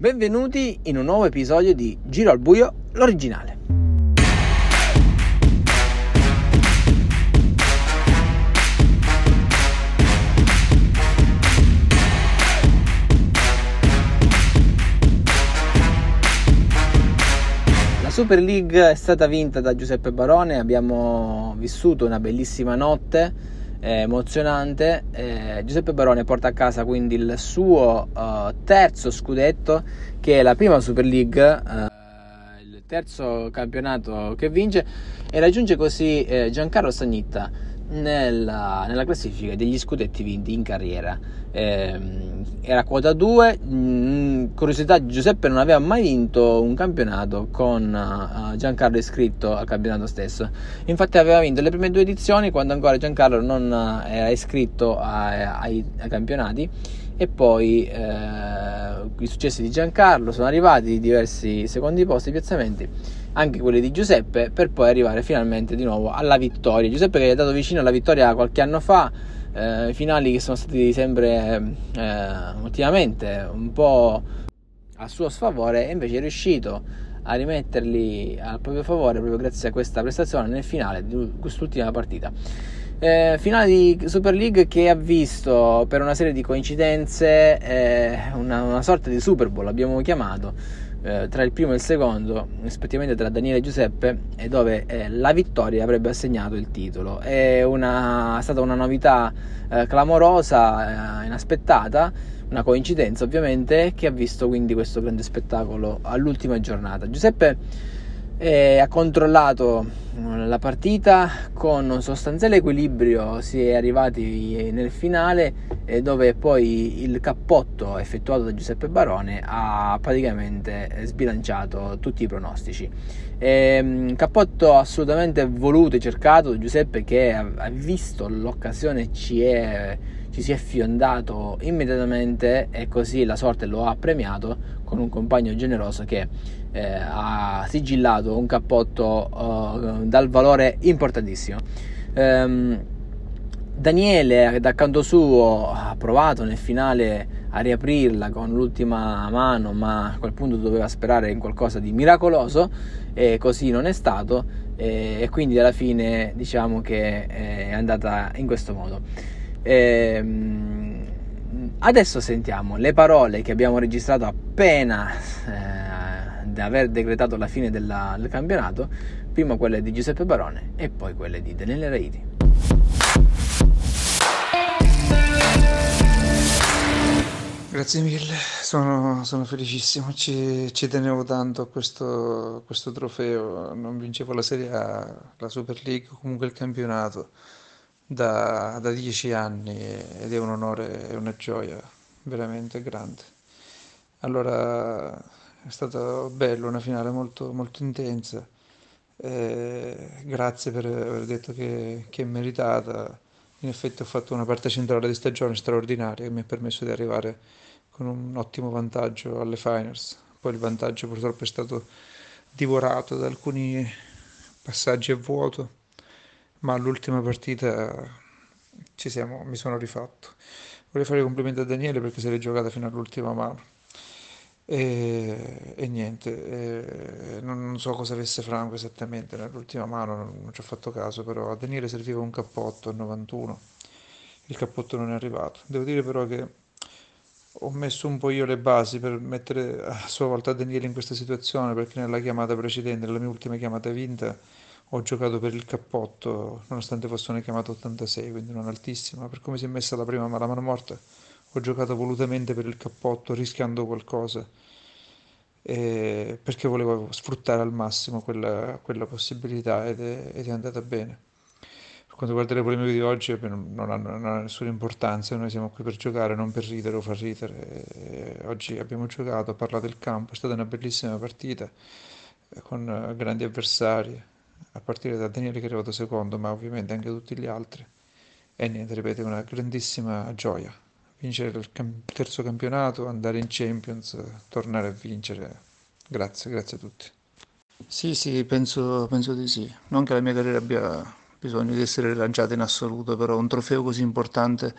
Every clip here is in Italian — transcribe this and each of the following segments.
Benvenuti in un nuovo episodio di Giro al Buio, l'originale. La Super League è stata vinta da Giuseppe Barone, abbiamo vissuto una bellissima notte eh, emozionante. Eh, Giuseppe Barone porta a casa quindi il suo uh, terzo scudetto, che è la prima Super League, uh, il terzo campionato che vince, e raggiunge così eh, Giancarlo Sagnitta nella, nella, classifica degli scudetti vinti in carriera. Eh, era quota 2. Mm, curiosità: Giuseppe non aveva mai vinto un campionato con uh, Giancarlo iscritto al campionato stesso. Infatti, aveva vinto le prime due edizioni quando ancora Giancarlo non uh, era iscritto a, ai, ai, campionati. E poi eh, i successi di Giancarlo sono arrivati, diversi secondi posti, piazzamenti anche quelli di Giuseppe, per poi arrivare finalmente di nuovo alla vittoria. Giuseppe che è andato vicino alla vittoria qualche anno fa, eh, finali che sono stati sempre eh, ultimamente un po' a suo sfavore e invece è riuscito a rimetterli al proprio favore proprio grazie a questa prestazione nel finale di quest'ultima partita. Eh, finale di Super League che ha visto per una serie di coincidenze eh, una, una sorta di Super Bowl, abbiamo chiamato eh, tra il primo e il secondo, rispettivamente tra Daniele e Giuseppe, e dove eh, la vittoria avrebbe assegnato il titolo. È, una, è stata una novità eh, clamorosa, eh, inaspettata, una coincidenza ovviamente, che ha visto quindi questo grande spettacolo all'ultima giornata. Giuseppe eh, ha controllato la partita con un sostanziale equilibrio si è arrivati nel finale eh, dove poi il cappotto effettuato da Giuseppe Barone ha praticamente sbilanciato tutti i pronostici. Eh, cappotto assolutamente voluto e cercato Giuseppe che ha visto l'occasione ci è ci si è fiondato immediatamente e così la sorte lo ha premiato con un compagno generoso che eh, ha sigillato un cappotto uh, dal valore importantissimo. Um, Daniele da canto suo ha provato nel finale a riaprirla con l'ultima mano, ma a quel punto doveva sperare in qualcosa di miracoloso e così non è stato e, quindi alla fine diciamo che è andata in questo modo. Ehm, adesso sentiamo le parole che abbiamo registrato appena eh, di aver decretato la fine della, del campionato, prima quelle di Giuseppe Barone e poi quelle di Daniele Raiti. Grazie mille, sono, sono felicissimo, ci, ci, tenevo tanto a questo, questo, trofeo, non vincevo la Serie A, la Super League, comunque il campionato da, da dieci anni ed è un onore e una gioia veramente grande. Allora è stato bello, una finale molto, molto intensa. Eh, grazie per aver detto che, che, è meritata. In effetti ho fatto una parte centrale di stagione straordinaria che mi ha permesso di arrivare con un ottimo vantaggio alle finals. Poi il vantaggio purtroppo è stato divorato da alcuni passaggi a vuoto ma all'ultima partita siamo, mi sono rifatto. Vorrei fare i complimenti a Daniele perché se l'è giocata fino all'ultima mano. E, e niente, e non, non, so cosa avesse Franco esattamente nell'ultima mano, non, non, ci ho fatto caso, però a Daniele serviva un cappotto al 91, il cappotto non è arrivato. Devo dire però che ho messo un po' io le basi per mettere a sua volta Daniele in questa situazione perché nella chiamata precedente, nella mia ultima chiamata vinta, ho giocato per il cappotto, nonostante fosse una chiamata 86, quindi non altissima, per come si è messa la prima mano morta, ho giocato volutamente per il cappotto, rischiando qualcosa, perché volevo sfruttare al massimo quella, quella possibilità ed è, ed è, andata bene. Per quanto riguarda le polemiche di oggi, non hanno, non hanno nessuna importanza, noi siamo qui per giocare, non per ridere o far ridere. E oggi abbiamo giocato, parlato del campo, è stata una bellissima partita con grandi avversari a partire da Daniele che è arrivato secondo, ma ovviamente anche tutti gli altri. E niente, ripeto, una grandissima gioia. Vincere il cam- terzo campionato, andare in Champions, tornare a vincere. Grazie, grazie a tutti. Sì, sì, penso, penso di sì. Non che la mia carriera abbia bisogno di essere rilanciata in assoluto, però un trofeo così importante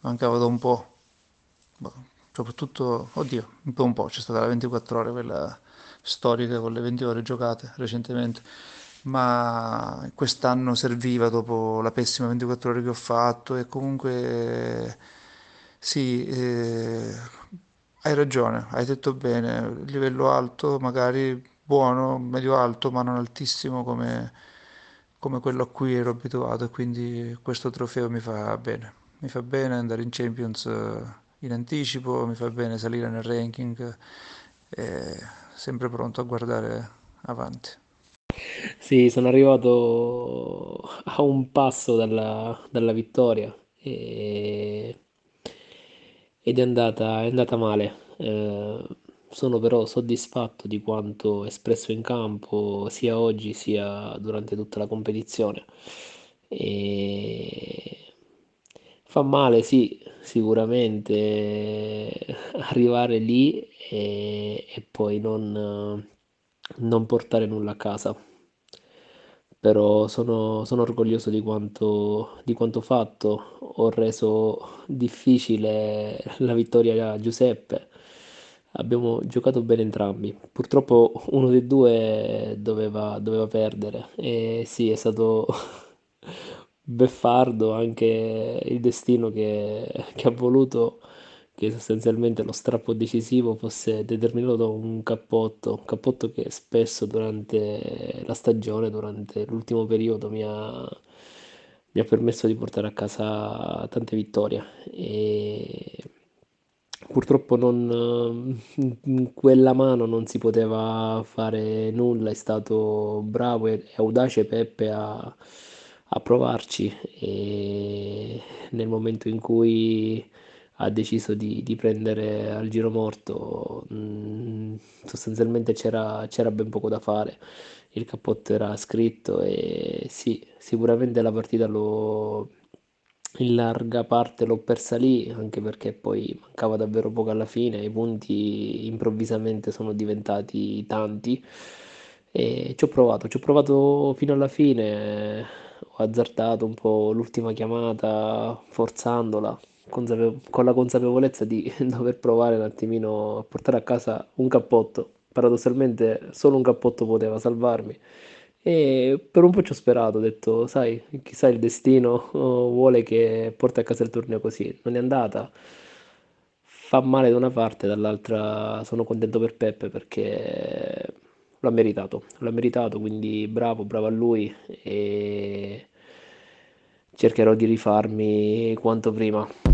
mancava da un po'. Boh, soprattutto, oddio, un po' un po', c'è stata la 24 ore, quella storica con le 20 ore giocate recentemente, ma quest'anno serviva dopo la pessima 24 ore che ho fatto e comunque sì, eh, hai ragione, hai detto bene, livello alto, magari buono, medio alto, ma non altissimo come, come quello a cui ero abituato quindi questo trofeo mi fa bene. Mi fa bene andare in Champions eh, in anticipo, mi fa bene salire nel ranking e sempre pronto a guardare avanti. Sì, sono arrivato a un passo dalla, dalla vittoria e ed è andata, è andata male. Eh, sono però soddisfatto di quanto espresso in campo sia oggi sia durante tutta la competizione. E fa male, sì, sicuramente arrivare lì e, e poi non, non portare nulla a casa però sono, sono orgoglioso di quanto, di quanto fatto. Ho reso difficile la vittoria a Giuseppe. Abbiamo giocato bene entrambi. Purtroppo uno dei due doveva, doveva perdere. E sì, è stato beffardo anche il destino che, che ha voluto che sostanzialmente lo strappo decisivo fosse determinato da un cappotto, un cappotto che spesso durante la stagione, durante l'ultimo periodo mi ha, mi ha permesso di portare a casa tante vittorie. E purtroppo non, in quella mano non si poteva fare nulla, è stato bravo e audace Peppe a, a provarci e nel momento in cui ha deciso di, di prendere al giro morto, mh, mm, sostanzialmente c'era, c'era ben poco da fare, il cappotto era scritto e sì, sicuramente la partita l'ho, in larga parte l'ho persa lì, anche perché poi mancava davvero poco alla fine, i punti improvvisamente sono diventati tanti. E ci ho provato, ci ho provato fino alla fine, ho azzardato un po' l'ultima chiamata forzandola consapevo- con la consapevolezza di dover provare un attimino a portare a casa un cappotto. Paradossalmente solo un cappotto poteva salvarmi. E per un po' ci ho sperato, ho detto, sai, chissà il destino vuole che porti a casa il torneo così. Non è andata. Fa male da una parte, dall'altra sono contento per Peppe perché l'ha meritato, l'ha meritato, quindi bravo, bravo a lui e cercherò di rifarmi quanto prima.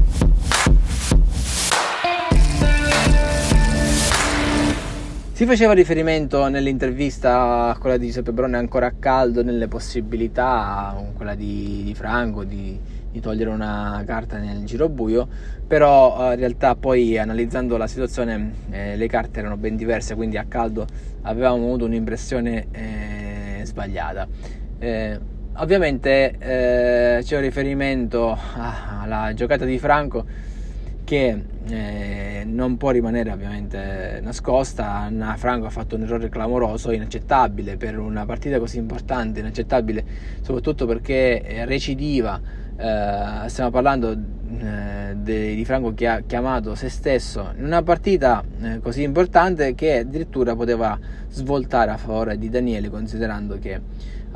Si faceva riferimento nell'intervista a quella di Giuseppe Brone ancora a caldo nelle possibilità, quella di, di Franco, di, di, togliere una carta nel giro buio, però eh, in realtà poi analizzando la situazione eh, le carte erano ben diverse, quindi a caldo avevamo avuto un'impressione eh, sbagliata. Eh, ovviamente eh, c'è un riferimento alla giocata di Franco che eh, non può rimanere ovviamente nascosta. Anna Franco ha fatto un errore clamoroso, inaccettabile per una partita così importante, inaccettabile soprattutto perché recidiva. Eh, stiamo parlando eh, de, di Franco che ha chiamato se stesso in una partita eh, così importante che addirittura poteva svoltare a favore di Daniele considerando che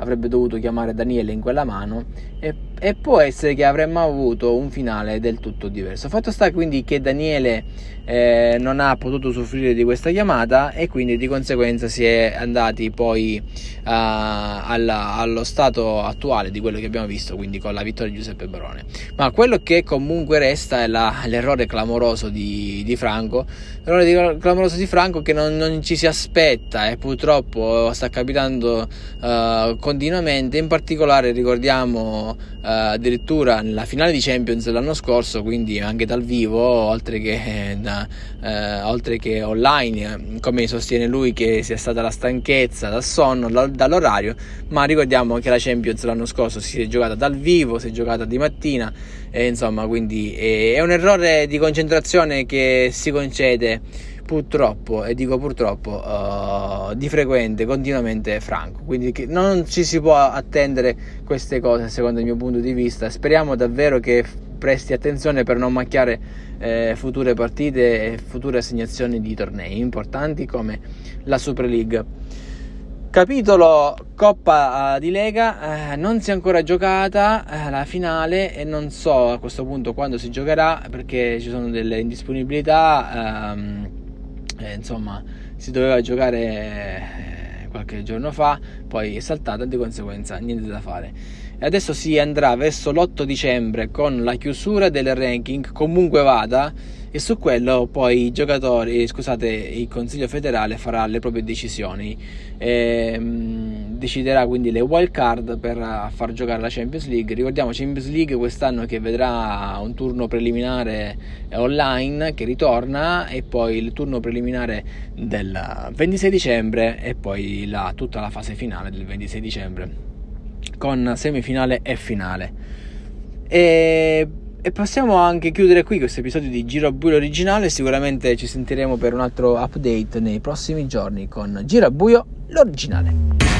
avrebbe dovuto chiamare Daniele in quella mano e, e, può essere che avremmo avuto un finale del tutto diverso. Fatto sta quindi che Daniele eh, non ha potuto soffrire di questa chiamata e quindi di conseguenza si è andati poi uh, alla, allo stato attuale di quello che abbiamo visto, quindi con la vittoria di Giuseppe Barone. Ma quello che comunque resta è la, l'errore clamoroso di, di, Franco, l'errore clamoroso di Franco che non, non, ci si aspetta e purtroppo sta capitando uh, continuamente, in particolare ricordiamo uh, addirittura nella finale di Champions dell'anno scorso, quindi anche dal vivo, oltre che, da, uh, oltre che online, come sostiene lui che sia stata la stanchezza dal sonno, da, dall'orario, ma ricordiamo che la Champions l'anno scorso si è giocata dal vivo, si è giocata di mattina, e insomma quindi è, è un errore di concentrazione che si concede purtroppo, e dico purtroppo, uh, di frequente, continuamente franco. Quindi non ci si può attendere queste cose secondo il mio punto di vista. Speriamo davvero che presti attenzione per non macchiare eh, future partite e future assegnazioni di tornei importanti come la Super League. Capitolo Coppa eh, di Lega, eh, non si è ancora giocata eh, la finale e non so a questo punto quando si giocherà perché ci sono delle indisponibilità, ehm, eh, insomma si doveva giocare eh, qualche giorno fa, poi è saltata di conseguenza niente da fare. E adesso si andrà verso l'8 dicembre con la chiusura del ranking, comunque vada e su quello poi i giocatori, scusate, il Consiglio federale farà le proprie decisioni. E, ehm, deciderà quindi le wild card per far giocare la Champions League. Ricordiamo Champions League quest'anno che vedrà un turno preliminare online che ritorna e poi il turno preliminare del 26 dicembre e poi la, tutta la fase finale del 26 dicembre con semifinale e finale. E e possiamo anche chiudere qui questo episodio di Girabuio originale. Sicuramente ci sentiremo per un altro update nei prossimi giorni con Girabuio l'originale.